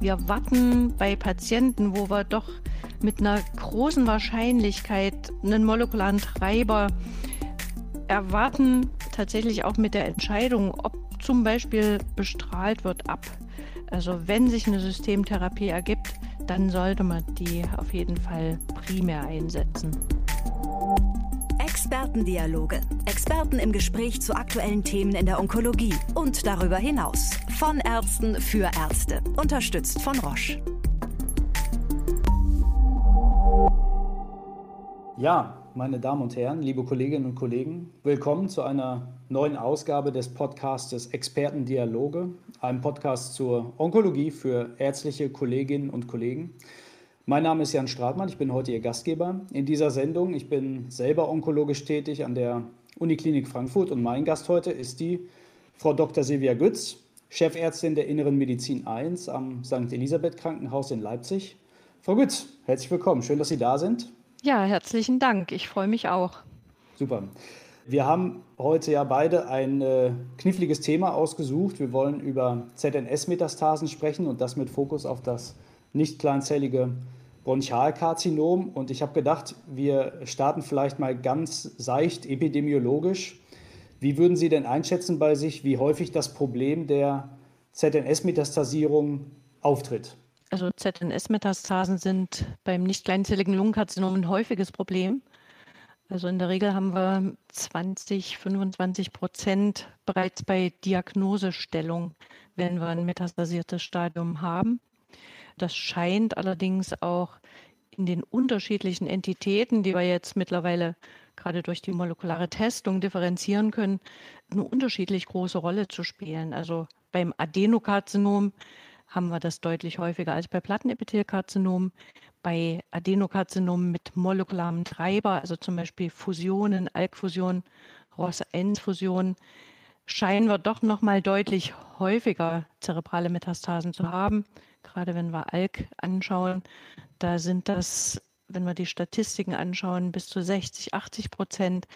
Wir warten bei Patienten, wo wir doch mit einer großen Wahrscheinlichkeit einen molekularen Treiber erwarten, tatsächlich auch mit der Entscheidung, ob zum Beispiel bestrahlt wird, ab. Also wenn sich eine Systemtherapie ergibt, dann sollte man die auf jeden Fall primär einsetzen. Expertendialoge. Experten im Gespräch zu aktuellen Themen in der Onkologie und darüber hinaus. Von Ärzten für Ärzte. Unterstützt von Roche. Ja, meine Damen und Herren, liebe Kolleginnen und Kollegen, willkommen zu einer neuen Ausgabe des Podcastes Expertendialoge, einem Podcast zur Onkologie für ärztliche Kolleginnen und Kollegen. Mein Name ist Jan Stratmann, ich bin heute Ihr Gastgeber in dieser Sendung. Ich bin selber onkologisch tätig an der Uniklinik Frankfurt und mein Gast heute ist die Frau Dr. Silvia Gütz, Chefärztin der Inneren Medizin 1 am St. Elisabeth Krankenhaus in Leipzig. Frau Gütz, herzlich willkommen. Schön, dass Sie da sind. Ja, herzlichen Dank. Ich freue mich auch. Super. Wir haben heute ja beide ein äh, kniffliges Thema ausgesucht. Wir wollen über ZNS-Metastasen sprechen und das mit Fokus auf das nicht kleinzellige Bronchialkarzinom. Und ich habe gedacht, wir starten vielleicht mal ganz seicht epidemiologisch. Wie würden Sie denn einschätzen bei sich, wie häufig das Problem der ZNS-Metastasierung auftritt? Also ZNS-Metastasen sind beim nicht kleinzelligen Lungenkarzinom ein häufiges Problem. Also in der Regel haben wir 20, 25 Prozent bereits bei Diagnosestellung, wenn wir ein metastasiertes Stadium haben. Das scheint allerdings auch in den unterschiedlichen Entitäten, die wir jetzt mittlerweile gerade durch die molekulare Testung differenzieren können, eine unterschiedlich große Rolle zu spielen. Also beim Adenokarzinom haben wir das deutlich häufiger als bei Plattenepithelkarzinomen. Bei Adenokarzinomen mit molekularem Treiber, also zum Beispiel Fusionen, Alkfusion, ROS1-Fusion, scheinen wir doch noch mal deutlich häufiger zerebrale Metastasen zu haben. Gerade wenn wir ALK anschauen, da sind das, wenn wir die Statistiken anschauen, bis zu 60, 80 Prozent,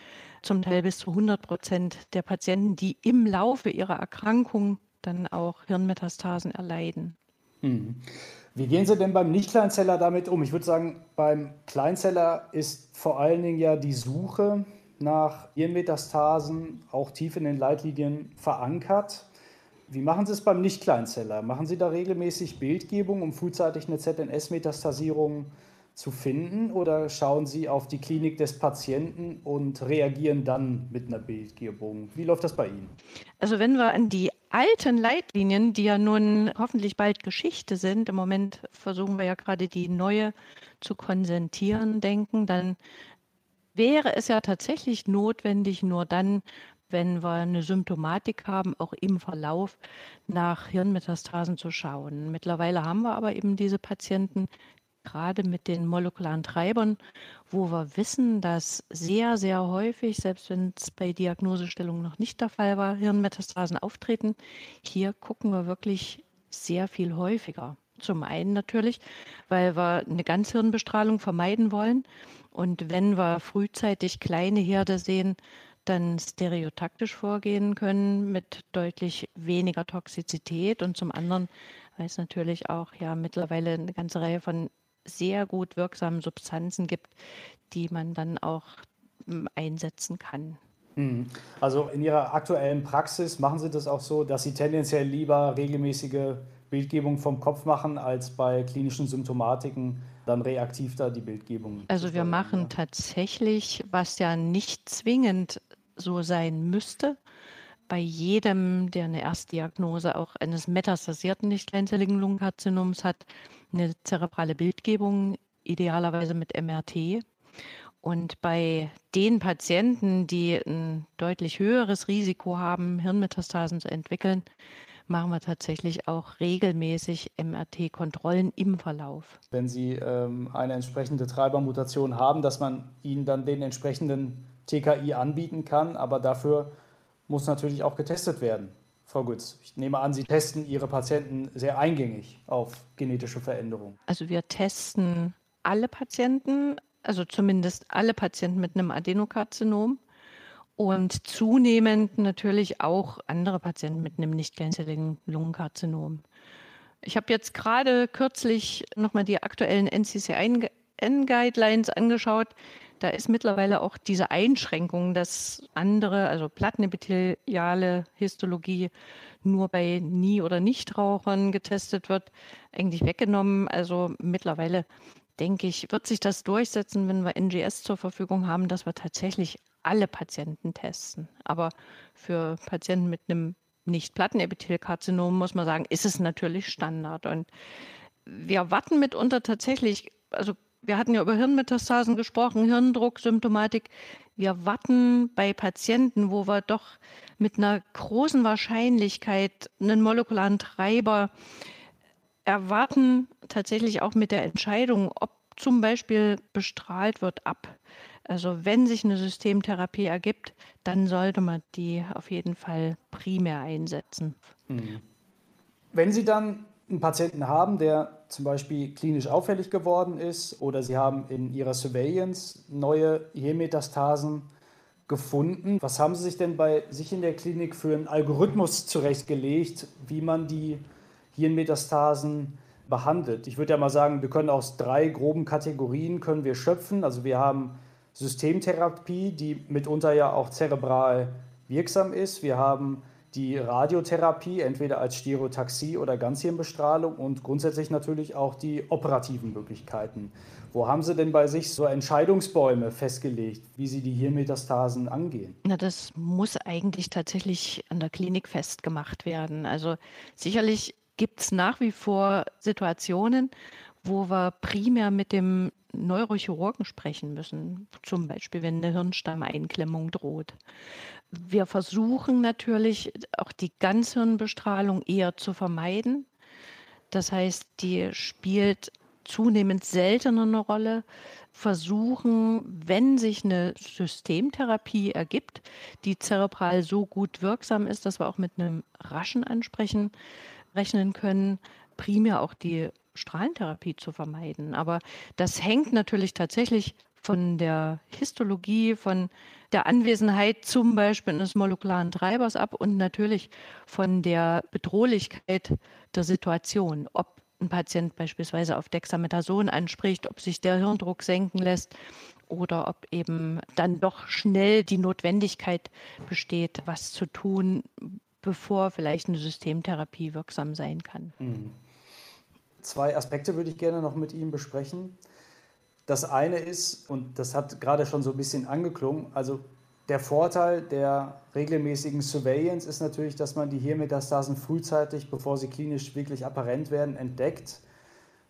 zum Teil bis zu 100 Prozent der Patienten, die im Laufe ihrer Erkrankung dann auch Hirnmetastasen erleiden. Hm. Wie gehen Sie denn beim Nicht-Kleinzeller damit um? Ich würde sagen, beim Kleinzeller ist vor allen Dingen ja die Suche nach Hirnmetastasen auch tief in den Leitlinien verankert. Wie machen Sie es beim Nicht-Kleinzeller? Machen Sie da regelmäßig Bildgebung, um frühzeitig eine ZNS-Metastasierung zu finden? Oder schauen Sie auf die Klinik des Patienten und reagieren dann mit einer Bildgebung? Wie läuft das bei Ihnen? Also wenn wir an die alten Leitlinien, die ja nun hoffentlich bald Geschichte sind, im Moment versuchen wir ja gerade die neue zu konsentieren, denken, dann wäre es ja tatsächlich notwendig, nur dann, wenn wir eine Symptomatik haben, auch im Verlauf nach Hirnmetastasen zu schauen. Mittlerweile haben wir aber eben diese Patienten, gerade mit den molekularen Treibern, wo wir wissen, dass sehr, sehr häufig, selbst wenn es bei Diagnosestellung noch nicht der Fall war, Hirnmetastasen auftreten. Hier gucken wir wirklich sehr viel häufiger. Zum einen natürlich, weil wir eine Ganzhirnbestrahlung vermeiden wollen. Und wenn wir frühzeitig kleine Herde sehen, dann stereotaktisch vorgehen können mit deutlich weniger Toxizität und zum anderen, weil es natürlich auch ja mittlerweile eine ganze Reihe von sehr gut wirksamen Substanzen gibt, die man dann auch hm, einsetzen kann. Mhm. Also in Ihrer aktuellen Praxis machen Sie das auch so, dass Sie tendenziell lieber regelmäßige Bildgebung vom Kopf machen, als bei klinischen Symptomatiken dann reaktiv da die Bildgebung. Also wir machen ja. tatsächlich, was ja nicht zwingend so sein müsste, bei jedem, der eine Erstdiagnose auch eines metastasierten nicht kleinzelligen Lungenkarzinoms hat, eine zerebrale Bildgebung, idealerweise mit MRT. Und bei den Patienten, die ein deutlich höheres Risiko haben, Hirnmetastasen zu entwickeln, machen wir tatsächlich auch regelmäßig MRT-Kontrollen im Verlauf. Wenn Sie ähm, eine entsprechende Treibermutation haben, dass man Ihnen dann den entsprechenden TKI anbieten kann, aber dafür muss natürlich auch getestet werden. Frau Gütz, ich nehme an, Sie testen Ihre Patienten sehr eingängig auf genetische Veränderungen. Also wir testen alle Patienten, also zumindest alle Patienten mit einem Adenokarzinom und zunehmend natürlich auch andere Patienten mit einem nicht glänzeligen Lungenkarzinom. Ich habe jetzt gerade kürzlich nochmal die aktuellen NCCN-Guidelines angeschaut. Da ist mittlerweile auch diese Einschränkung, dass andere, also plattenepitheliale Histologie, nur bei Nie- oder Nichtrauchern getestet wird, eigentlich weggenommen. Also mittlerweile denke ich, wird sich das durchsetzen, wenn wir NGS zur Verfügung haben, dass wir tatsächlich alle Patienten testen. Aber für Patienten mit einem nicht Plattenepithelkarzinom, muss man sagen, ist es natürlich Standard. Und wir warten mitunter tatsächlich, also wir hatten ja über Hirnmetastasen gesprochen, Hirndruck, Symptomatik. Wir warten bei Patienten, wo wir doch mit einer großen Wahrscheinlichkeit einen molekularen Treiber erwarten, tatsächlich auch mit der Entscheidung, ob zum Beispiel bestrahlt wird, ab. Also wenn sich eine Systemtherapie ergibt, dann sollte man die auf jeden Fall primär einsetzen. Mhm. Wenn Sie dann einen Patienten haben, der zum Beispiel klinisch auffällig geworden ist oder Sie haben in Ihrer Surveillance neue Hirnmetastasen gefunden, was haben Sie sich denn bei sich in der Klinik für einen Algorithmus zurechtgelegt, wie man die Hirnmetastasen behandelt? Ich würde ja mal sagen, wir können aus drei groben Kategorien können wir schöpfen. Also wir haben Systemtherapie, die mitunter ja auch zerebral wirksam ist. Wir haben die Radiotherapie, entweder als Stereotaxie oder Ganzhirnbestrahlung und grundsätzlich natürlich auch die operativen Möglichkeiten. Wo haben Sie denn bei sich so Entscheidungsbäume festgelegt, wie Sie die Hirnmetastasen angehen? Na, das muss eigentlich tatsächlich an der Klinik festgemacht werden. Also sicherlich gibt es nach wie vor Situationen, wo wir primär mit dem Neurochirurgen sprechen müssen, zum Beispiel wenn eine Hirnstammeinklemmung droht. Wir versuchen natürlich auch die Ganzhirnbestrahlung eher zu vermeiden. Das heißt, die spielt zunehmend seltener eine Rolle. Versuchen, wenn sich eine Systemtherapie ergibt, die zerebral so gut wirksam ist, dass wir auch mit einem raschen Ansprechen rechnen können, primär auch die Strahlentherapie zu vermeiden. Aber das hängt natürlich tatsächlich von der Histologie, von der Anwesenheit zum Beispiel eines molekularen Treibers ab und natürlich von der Bedrohlichkeit der Situation, ob ein Patient beispielsweise auf Dexamethason anspricht, ob sich der Hirndruck senken lässt oder ob eben dann doch schnell die Notwendigkeit besteht, was zu tun, bevor vielleicht eine Systemtherapie wirksam sein kann. Mhm. Zwei Aspekte würde ich gerne noch mit Ihnen besprechen. Das eine ist, und das hat gerade schon so ein bisschen angeklungen, also der Vorteil der regelmäßigen Surveillance ist natürlich, dass man die Hirnmetastasen frühzeitig, bevor sie klinisch wirklich apparent werden, entdeckt,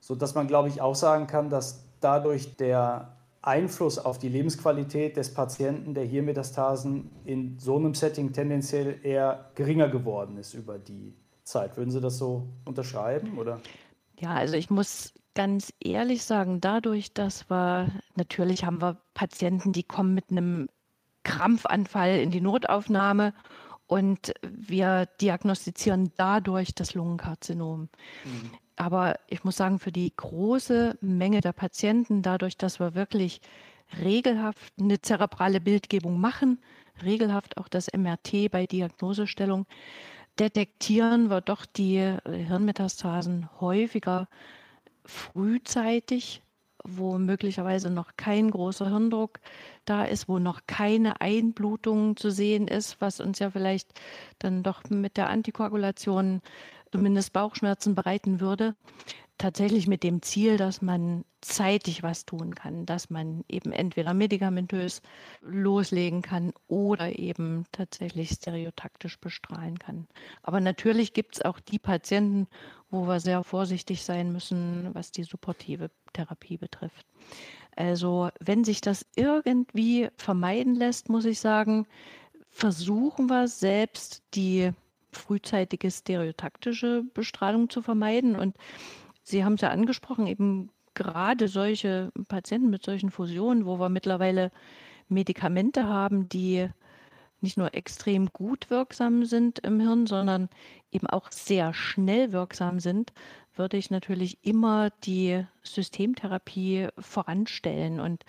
sodass man, glaube ich, auch sagen kann, dass dadurch der Einfluss auf die Lebensqualität des Patienten der Hirnmetastasen in so einem Setting tendenziell eher geringer geworden ist über die Zeit. Würden Sie das so unterschreiben? Oder? Ja, also ich muss ganz ehrlich sagen, dadurch, dass wir natürlich haben wir Patienten, die kommen mit einem Krampfanfall in die Notaufnahme und wir diagnostizieren dadurch das Lungenkarzinom. Mhm. Aber ich muss sagen, für die große Menge der Patienten, dadurch, dass wir wirklich regelhaft eine zerebrale Bildgebung machen, regelhaft auch das MRT bei Diagnosestellung, detektieren wir doch die Hirnmetastasen häufiger frühzeitig, wo möglicherweise noch kein großer Hirndruck da ist, wo noch keine Einblutung zu sehen ist, was uns ja vielleicht dann doch mit der Antikoagulation zumindest Bauchschmerzen bereiten würde tatsächlich mit dem Ziel, dass man zeitig was tun kann, dass man eben entweder medikamentös loslegen kann oder eben tatsächlich stereotaktisch bestrahlen kann. Aber natürlich gibt es auch die Patienten, wo wir sehr vorsichtig sein müssen, was die supportive Therapie betrifft. Also wenn sich das irgendwie vermeiden lässt, muss ich sagen, versuchen wir selbst die frühzeitige stereotaktische Bestrahlung zu vermeiden und Sie haben es ja angesprochen, eben gerade solche Patienten mit solchen Fusionen, wo wir mittlerweile Medikamente haben, die nicht nur extrem gut wirksam sind im Hirn, sondern eben auch sehr schnell wirksam sind, würde ich natürlich immer die Systemtherapie voranstellen und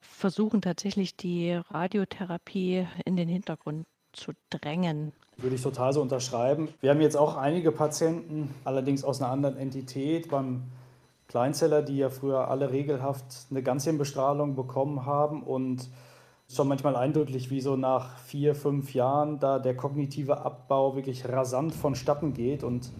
versuchen tatsächlich die Radiotherapie in den Hintergrund zu drängen. Würde ich total so unterschreiben. Wir haben jetzt auch einige Patienten, allerdings aus einer anderen Entität, beim Kleinzeller, die ja früher alle regelhaft eine Ganzhirnbestrahlung bekommen haben und schon manchmal eindrücklich, wie so nach vier, fünf Jahren da der kognitive Abbau wirklich rasant vonstatten geht und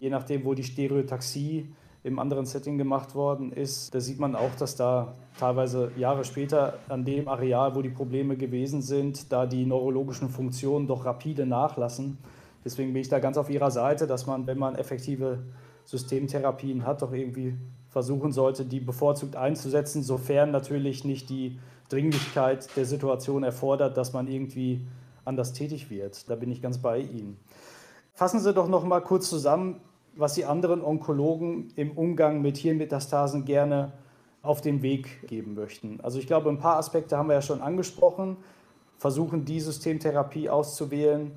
je nachdem, wo die Stereotaxie im anderen Setting gemacht worden ist, da sieht man auch, dass da teilweise Jahre später an dem Areal, wo die Probleme gewesen sind, da die neurologischen Funktionen doch rapide nachlassen. Deswegen bin ich da ganz auf Ihrer Seite, dass man, wenn man effektive Systemtherapien hat, doch irgendwie versuchen sollte, die bevorzugt einzusetzen, sofern natürlich nicht die Dringlichkeit der Situation erfordert, dass man irgendwie anders tätig wird. Da bin ich ganz bei Ihnen. Fassen Sie doch noch mal kurz zusammen, was Sie anderen Onkologen im Umgang mit Hirnmetastasen gerne auf den Weg geben möchten. Also ich glaube, ein paar Aspekte haben wir ja schon angesprochen. Versuchen, die Systemtherapie auszuwählen,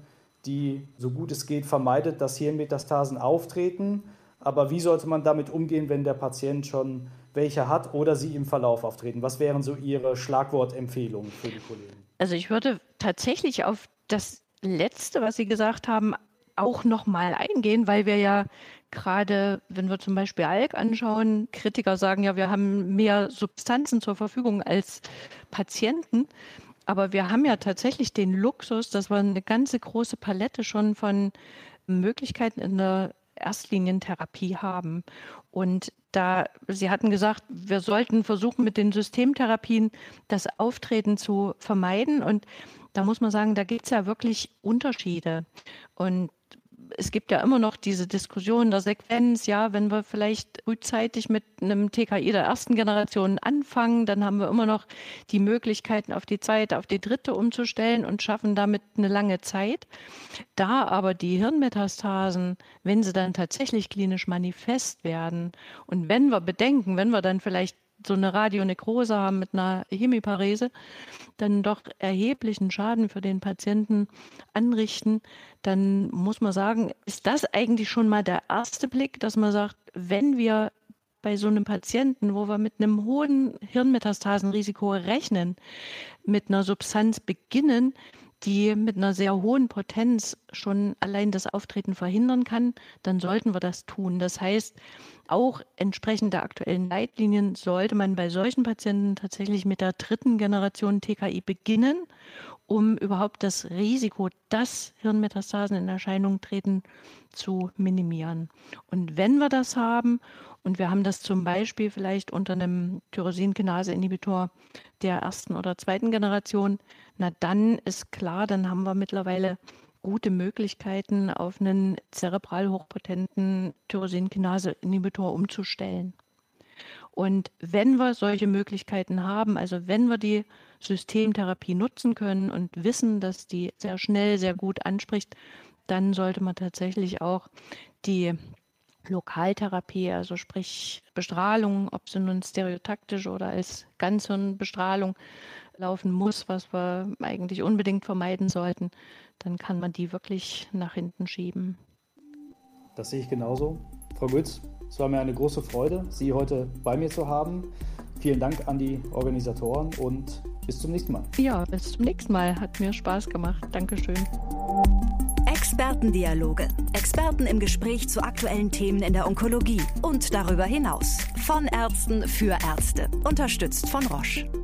die so gut es geht vermeidet, dass Hirnmetastasen auftreten. Aber wie sollte man damit umgehen, wenn der Patient schon welche hat oder sie im Verlauf auftreten? Was wären so Ihre Schlagwortempfehlungen für die Kollegen? Also ich würde tatsächlich auf das Letzte, was Sie gesagt haben, auch nochmal eingehen, weil wir ja gerade, wenn wir zum Beispiel ALK anschauen, Kritiker sagen ja, wir haben mehr Substanzen zur Verfügung als Patienten. Aber wir haben ja tatsächlich den Luxus, dass wir eine ganze große Palette schon von Möglichkeiten in der Erstlinientherapie haben. Und da, Sie hatten gesagt, wir sollten versuchen, mit den Systemtherapien das Auftreten zu vermeiden. Und da muss man sagen, da gibt es ja wirklich Unterschiede. Und es gibt ja immer noch diese Diskussion der Sequenz, ja, wenn wir vielleicht frühzeitig mit einem TKI der ersten Generation anfangen, dann haben wir immer noch die Möglichkeiten auf die zweite, auf die dritte umzustellen und schaffen damit eine lange Zeit. Da aber die Hirnmetastasen, wenn sie dann tatsächlich klinisch manifest werden und wenn wir bedenken, wenn wir dann vielleicht so eine Radionekrose haben mit einer Hemiparese, dann doch erheblichen Schaden für den Patienten anrichten, dann muss man sagen, ist das eigentlich schon mal der erste Blick, dass man sagt, wenn wir bei so einem Patienten, wo wir mit einem hohen Hirnmetastasenrisiko rechnen, mit einer Substanz beginnen, die mit einer sehr hohen Potenz schon allein das Auftreten verhindern kann, dann sollten wir das tun. Das heißt, auch entsprechend der aktuellen Leitlinien sollte man bei solchen Patienten tatsächlich mit der dritten Generation TKI beginnen, um überhaupt das Risiko, dass Hirnmetastasen in Erscheinung treten, zu minimieren. Und wenn wir das haben und wir haben das zum Beispiel vielleicht unter einem Tyrosinkinase-Inhibitor der ersten oder zweiten Generation, na dann ist klar, dann haben wir mittlerweile gute Möglichkeiten, auf einen zerebral hochpotenten Tyrosinkinase-Inhibitor umzustellen. Und wenn wir solche Möglichkeiten haben, also wenn wir die Systemtherapie nutzen können und wissen, dass die sehr schnell, sehr gut anspricht, dann sollte man tatsächlich auch die Lokaltherapie, also sprich Bestrahlung, ob sie nun stereotaktisch oder als Ganzhirnbestrahlung laufen muss, was wir eigentlich unbedingt vermeiden sollten, dann kann man die wirklich nach hinten schieben. Das sehe ich genauso. Frau Götz, es war mir eine große Freude, Sie heute bei mir zu haben. Vielen Dank an die Organisatoren und bis zum nächsten Mal. Ja, bis zum nächsten Mal. Hat mir Spaß gemacht. Dankeschön. Expertendialoge. Experten im Gespräch zu aktuellen Themen in der Onkologie und darüber hinaus. Von Ärzten für Ärzte. Unterstützt von Roche.